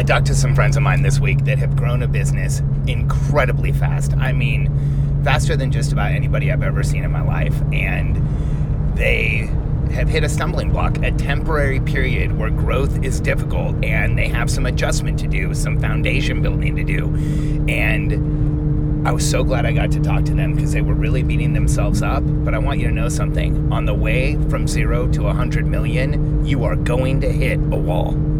I talked to some friends of mine this week that have grown a business incredibly fast. I mean, faster than just about anybody I've ever seen in my life. And they have hit a stumbling block, a temporary period where growth is difficult and they have some adjustment to do, some foundation building to do. And I was so glad I got to talk to them because they were really beating themselves up. But I want you to know something on the way from zero to 100 million, you are going to hit a wall.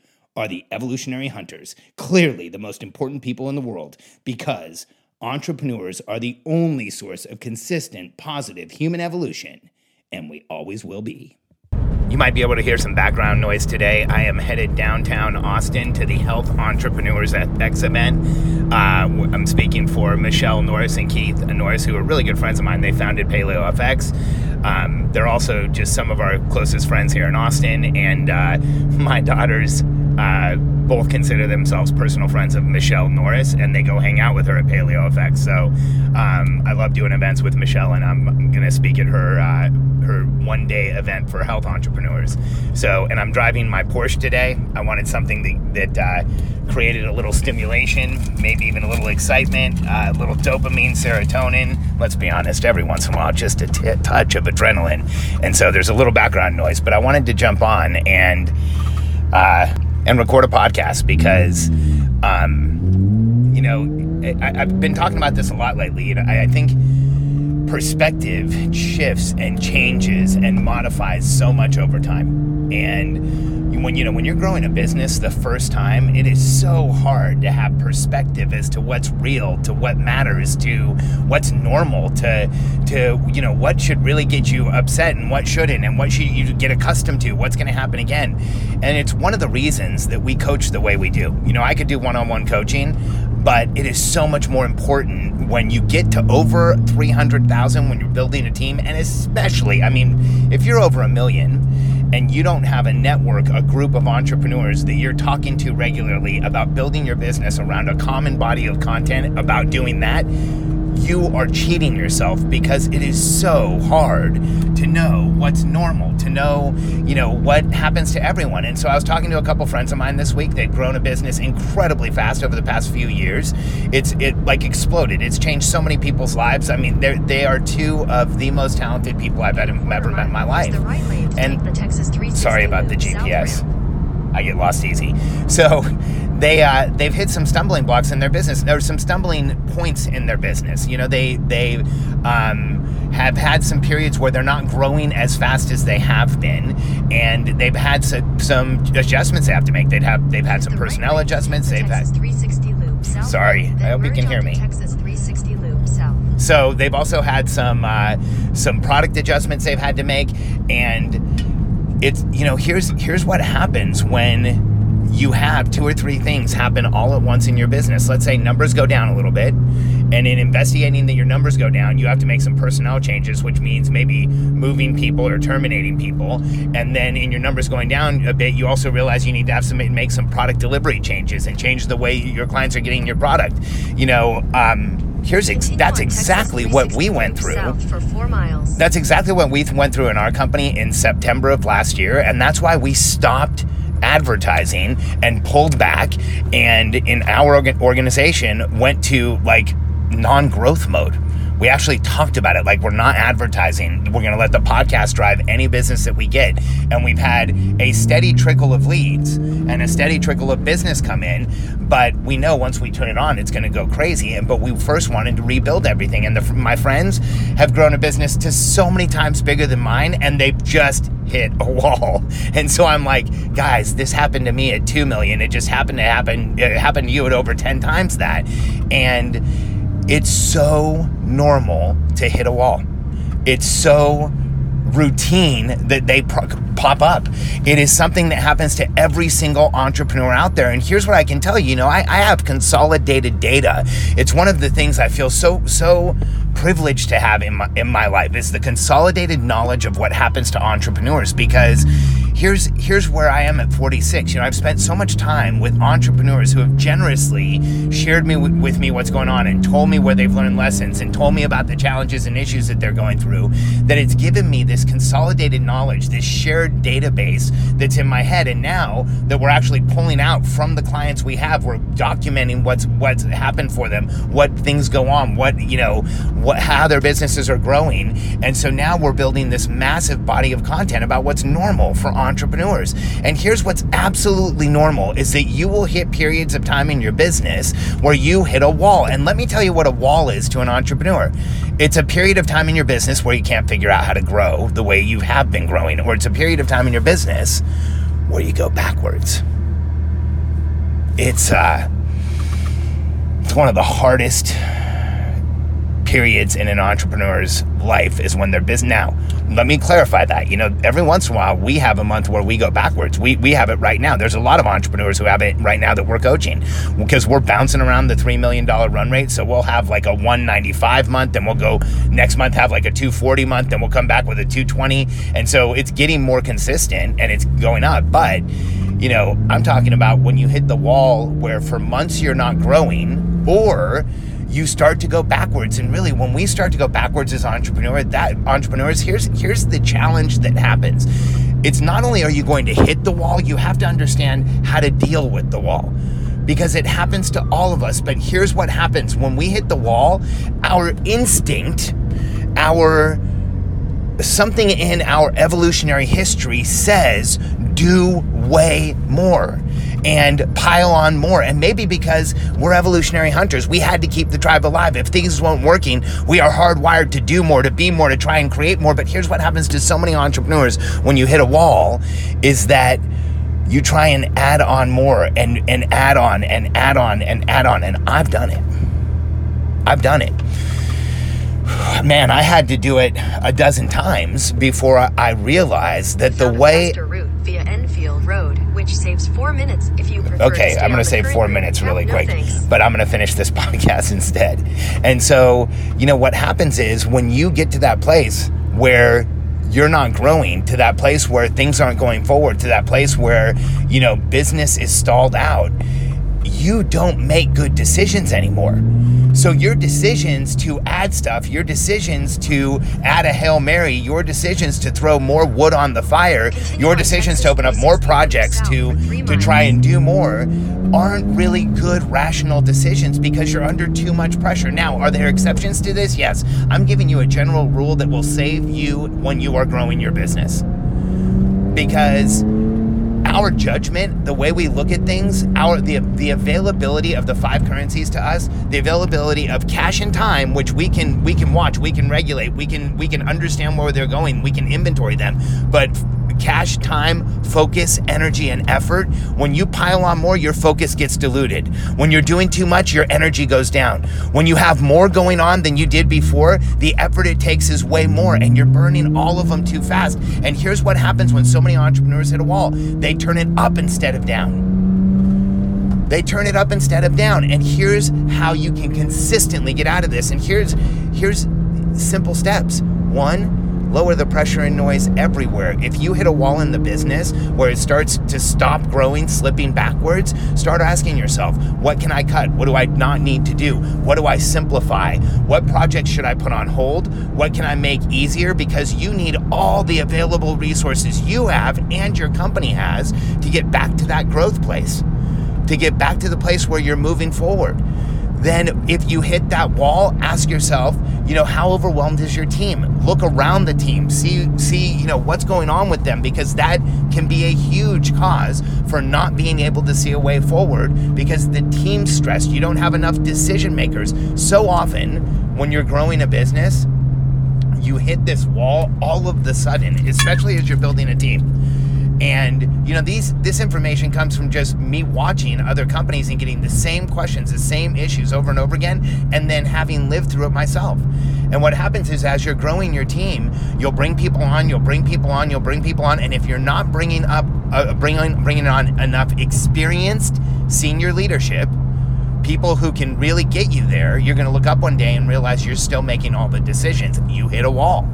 are the evolutionary hunters, clearly the most important people in the world, because entrepreneurs are the only source of consistent, positive human evolution, and we always will be. You might be able to hear some background noise today. I am headed downtown Austin to the Health Entrepreneurs X event. Uh, I'm speaking for Michelle Norris and Keith Norris, who are really good friends of mine. They founded Paleo FX. Um, they're also just some of our closest friends here in Austin, and uh, my daughters uh, both consider themselves personal friends of Michelle Norris, and they go hang out with her at Paleo FX. So um, I love doing events with Michelle, and I'm, I'm going to speak at her uh, one day event for health entrepreneurs. So, and I'm driving my Porsche today. I wanted something that, that uh, created a little stimulation, maybe even a little excitement, uh, a little dopamine, serotonin. Let's be honest, every once in a while, just a t- touch of adrenaline. And so there's a little background noise, but I wanted to jump on and uh, and record a podcast because, um, you know, I, have been talking about this a lot lately. You know, I, I think perspective shifts and changes and modifies so much over time. And when you know when you're growing a business the first time, it is so hard to have perspective as to what's real, to what matters, to what's normal, to to you know what should really get you upset and what shouldn't, and what should you get accustomed to, what's going to happen again. And it's one of the reasons that we coach the way we do. You know, I could do one-on-one coaching, but it is so much more important when you get to over 300,000 when you're building a team and especially I mean if you're over a million and you don't have a network, a group of entrepreneurs that you're talking to regularly about building your business around a common body of content about doing that, you are cheating yourself because it is so hard to know what's normal, to know, you know, what happens to everyone. And so I was talking to a couple friends of mine this week. They've grown a business incredibly fast over the past few years. It's it like exploded. It's changed so many people's lives. I mean, they they are two of the most talented people I've ever met in my life. And sorry about the GPS. I get lost easy. So they uh, they've hit some stumbling blocks in their business. There are some stumbling points in their business. You know, they they um, have had some periods where they're not growing as fast as they have been, and they've had some, some adjustments they have to make. They've have they've had some personnel adjustments. They've had. Sorry, I hope you can hear me. So they've also had some uh, some product adjustments they've had to make, and it's you know here's here's what happens when you have two or three things happen all at once in your business. Let's say numbers go down a little bit, and in investigating that your numbers go down, you have to make some personnel changes, which means maybe moving people or terminating people. And then in your numbers going down a bit, you also realize you need to have some make some product delivery changes and change the way your clients are getting your product. You know, um, here's ex- that's exactly what we went through. That's exactly what we went through in our company in September of last year, and that's why we stopped advertising and pulled back and in our organization went to like non-growth mode We actually talked about it. Like we're not advertising. We're going to let the podcast drive any business that we get. And we've had a steady trickle of leads and a steady trickle of business come in. But we know once we turn it on, it's going to go crazy. And but we first wanted to rebuild everything. And the, my friends have grown a business to so many times bigger than mine, and they've just hit a wall. And so I'm like, guys, this happened to me at two million. It just happened to happen. It happened to you at over ten times that, and it's so normal to hit a wall. It's so routine that they pop up. It is something that happens to every single entrepreneur out there. And here's what I can tell you, you know, I, I have consolidated data. It's one of the things I feel so, so privileged to have in my, in my life is the consolidated knowledge of what happens to entrepreneurs because here's here's where I am at 46. You know, I've spent so much time with entrepreneurs who have generously shared me with, with, me what's going on and told me where they've learned lessons and told me about the challenges and issues that they're going through that it's given me this consolidated knowledge, this shared database that's in my head and now that we're actually pulling out from the clients we have, we're documenting what's what's happened for them, what things go on, what, you know, what how their businesses are growing. And so now we're building this massive body of content about what's normal for entrepreneurs entrepreneurs. And here's what's absolutely normal is that you will hit periods of time in your business where you hit a wall. And let me tell you what a wall is to an entrepreneur. It's a period of time in your business where you can't figure out how to grow the way you have been growing, or it's a period of time in your business where you go backwards. It's uh it's one of the hardest periods in an entrepreneur's life is when they're busy. Now, let me clarify that. You know, every once in a while, we have a month where we go backwards. We, we have it right now. There's a lot of entrepreneurs who have it right now that we're coaching because we're bouncing around the $3 million run rate. So we'll have like a 195 month, then we'll go next month, have like a 240 month, then we'll come back with a 220. And so it's getting more consistent and it's going up. But, you know, I'm talking about when you hit the wall where for months you're not growing or you start to go backwards. And really, when we start to go backwards as entrepreneur, that entrepreneurs, here's here's the challenge that happens. It's not only are you going to hit the wall, you have to understand how to deal with the wall. Because it happens to all of us. But here's what happens when we hit the wall, our instinct, our something in our evolutionary history says do way more and pile on more. And maybe because we're evolutionary hunters, we had to keep the tribe alive. If things weren't working, we are hardwired to do more, to be more, to try and create more. But here's what happens to so many entrepreneurs when you hit a wall is that you try and add on more and, and add on and add on and add on. And I've done it. I've done it man, I had to do it a dozen times before I realized that the way. Route via Enfield Road, which saves four minutes if you prefer. Okay, I'm going to save four minutes really quick, but I'm going to finish this podcast instead. And so, you know, what happens is when you get to that place where you're not growing to that place where things aren't going forward to that place where you know business is stalled out you don't make good decisions anymore. So your decisions to add stuff, your decisions to add a Hail Mary, your decisions to throw more wood on the fire, your decisions to open up more projects to to try and do more aren't really good rational decisions because you're under too much pressure. Now, are there exceptions to this? Yes. I'm giving you a general rule that will save you when you are growing your business. Because our judgment, the way we look at things, our the the availability of the five currencies to us, the availability of cash and time, which we can we can watch, we can regulate, we can we can understand where they're going, we can inventory them, but cash, time, focus, energy, and effort, when you pile on more, your focus gets diluted. When you're doing too much, your energy goes down. When you have more going on than you did before, the effort it takes is way more, and you're burning all of them too fast. And here's what happens when so many entrepreneurs hit a wall they turn it up instead of down. They turn it up instead of down. And here's how you can consistently get out of this. And here's here's simple steps. One, lower the pressure and noise everywhere. If you hit a wall in the business where it starts to stop growing, slipping backwards, start asking yourself, what can I cut? What do I not need to do? What do I simplify? What projects should I put on hold? What can I make easier? Because you need all the available resources you have and your company has to get back to that growth place, to get back to the place where you're moving forward then if you hit that wall, ask yourself, you know how overwhelmed is your team? Look around the team. See see you know what's going on with them because that can be a huge cause for not being able to see a way forward because the team's stressed you don't have enough decision makers. So often when you're growing a business you hit this wall all of the sudden especially as you're building a team and you know these this information comes from just me watching other companies and getting the same questions the same issues over and over again and then having lived through it myself. And what happens is as you're growing your team you'll bring people on you'll bring people on you'll bring people on and if you're not bringing up uh, bringing bringing on enough experienced senior leadership people who can really get you there you're going to look up one day and realize you're still making all the decisions. You hit a wall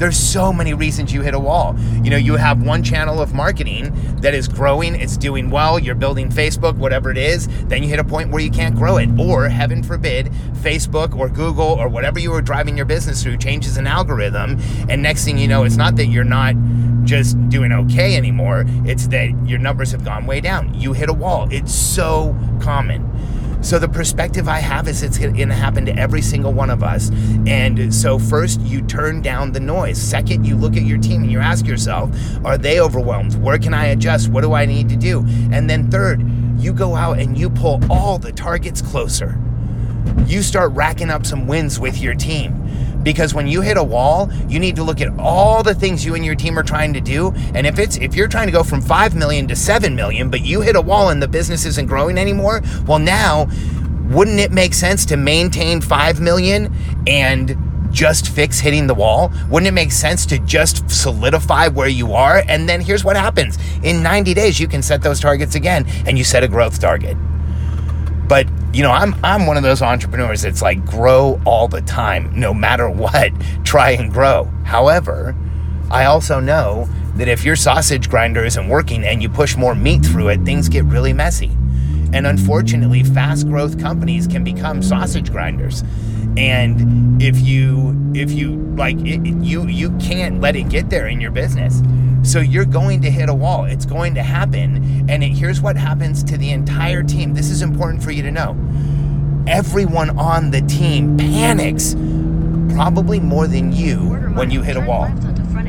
there's so many reasons you hit a wall. You know, you have one channel of marketing that is growing, it's doing well, you're building Facebook, whatever it is, then you hit a point where you can't grow it. Or, heaven forbid, Facebook or Google or whatever you were driving your business through changes an algorithm, and next thing you know, it's not that you're not just doing okay anymore, it's that your numbers have gone way down. You hit a wall. It's so common. So the perspective I have is it's going to happen to every single one of us. And so first you turn down the noise. Second, you look at your team and you ask yourself, are they overwhelmed? Where can I adjust? What do I need to do? And then third, you go out and you pull all the targets closer. You start racking up some wins with your team because when you hit a wall you need to look at all the things you and your team are trying to do and if it's if you're trying to go from 5 million to 7 million but you hit a wall and the business isn't growing anymore well now wouldn't it make sense to maintain 5 million and just fix hitting the wall? Wouldn't it make sense to just solidify where you are? And then here's what happens in 90 days, you can set those targets again and you set a growth target. But you know, I'm I'm one of those entrepreneurs that's like grow all the time, no matter what. Try and grow. However, I also know that if your sausage grinder isn't working and you push more meat through it, things get really messy. And unfortunately, fast growth companies can become sausage grinders. And if you if you like it, you you can't let it get there in your business. So you're going to hit a wall. It's going to happen. And it, here's what happens to the entire team. This is important for you to know. Everyone on the team panics, probably more than you when you hit a wall.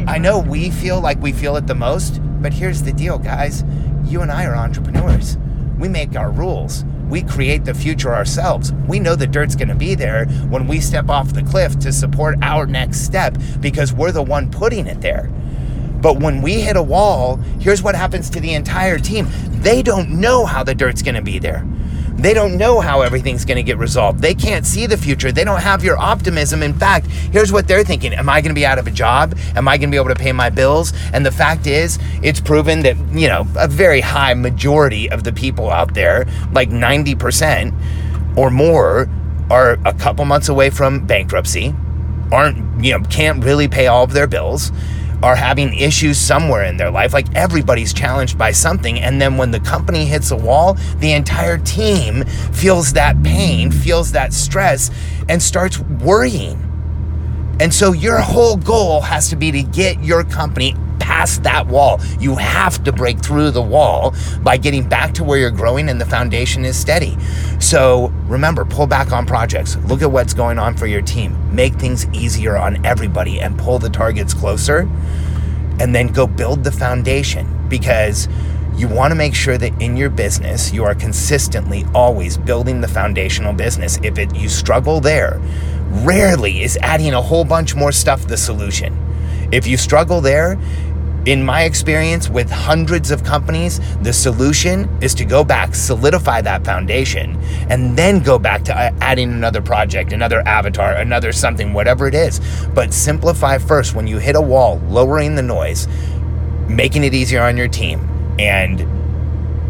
I know we feel like we feel it the most, but here's the deal, guys. You and I are entrepreneurs. We make our rules. We create the future ourselves. We know the dirt's going to be there when we step off the cliff to support our next step because we're the one putting it there. But when we hit a wall, here's what happens to the entire team. They don't know how the dirt's going to be there. They don't know how everything's going to get resolved. They can't see the future. They don't have your optimism. In fact, here's what they're thinking Am I going to be out of a job? Am I going to be able to pay my bills? And the fact is, it's proven that, you know, a very high majority of the people out there, like 90% or more, are a couple months away from bankruptcy, aren't, you know, can't really pay all of their bills are having issues somewhere in their life. Like everybody's challenged by something. And then when the company hits a wall, the entire team feels that pain, feels that stress, and starts worrying. And so your whole goal has to be to get your company past that wall. You have to break through the wall by getting back to where you're growing and the foundation is steady. So remember, pull back on projects. Look at what's going on for your team. Make things easier on everybody and pull the targets closer. And then go build the foundation because you want to make sure that in your business you are consistently always building the foundational business. If it you struggle there, rarely is adding a whole bunch more stuff the solution. If you struggle there, in my experience with hundreds of companies, the solution is to go back, solidify that foundation, and then go back to uh, adding another project, another avatar, another something, whatever it is. But simplify first when you hit a wall, lowering the noise, making it easier on your team, and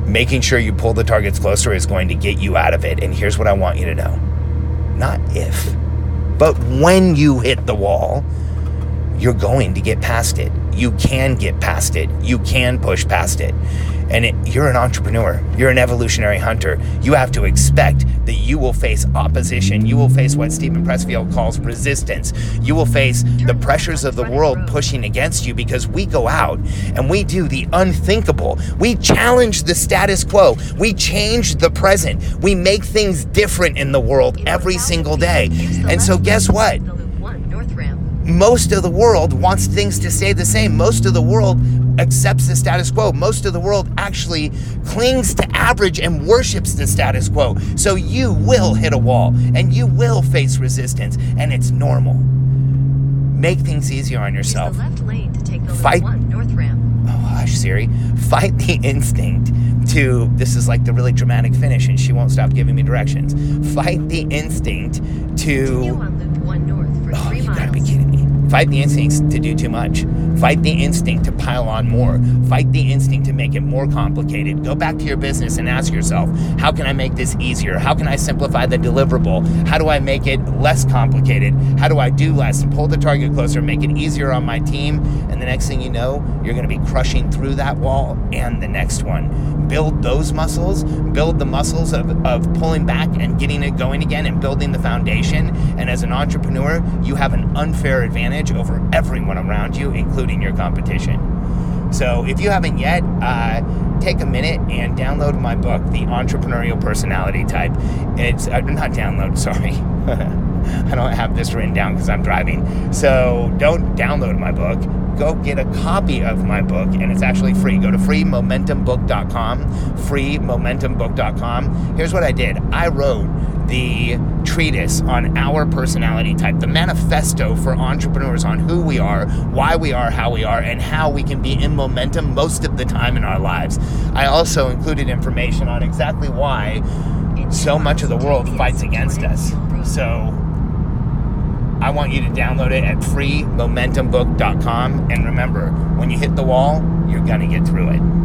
making sure you pull the targets closer is going to get you out of it. And here's what I want you to know not if, but when you hit the wall, you're going to get past it. You can get past it. You can push past it. And it, you're an entrepreneur. You're an evolutionary hunter. You have to expect that you will face opposition. You will face what Steven Pressfield calls resistance. You will face the pressures of the world pushing against you because we go out and we do the unthinkable. We challenge the status quo. We change the present. We make things different in the world every single day. And so, guess what? Most of the world wants things to stay the same. Most of the world accepts the status quo. Most of the world actually clings to average and worships the status quo. So you will hit a wall and you will face resistance, and it's normal. Make things easier on yourself. left lane to take the Fight- 1 North ramp. Oh, hush, Siri. Fight the instinct to. This is like the really dramatic finish, and she won't stop giving me directions. Fight the instinct Continue to. Fight the instincts to do too much. Fight the instinct to pile on more. Fight the instinct to make it more complicated. Go back to your business and ask yourself, how can I make this easier? How can I simplify the deliverable? How do I make it less complicated? How do I do less and pull the target closer, make it easier on my team? And the next thing you know, you're gonna be crushing through that wall and the next one. Build those muscles, build the muscles of, of pulling back and getting it going again and building the foundation. And as an entrepreneur, you have an unfair advantage over everyone around you, including your competition. So if you haven't yet, uh, take a minute and download my book, The Entrepreneurial Personality Type. It's uh, not download, sorry. I don't have this written down because I'm driving. So don't download my book. Go get a copy of my book, and it's actually free. Go to freemomentumbook.com. Freemomentumbook.com. Here's what I did I wrote the treatise on our personality type, the manifesto for entrepreneurs on who we are, why we are how we are, and how we can be in momentum most of the time in our lives. I also included information on exactly why so much of the world fights against us. So I want you to download it at freemomentumbook.com. And remember, when you hit the wall, you're going to get through it.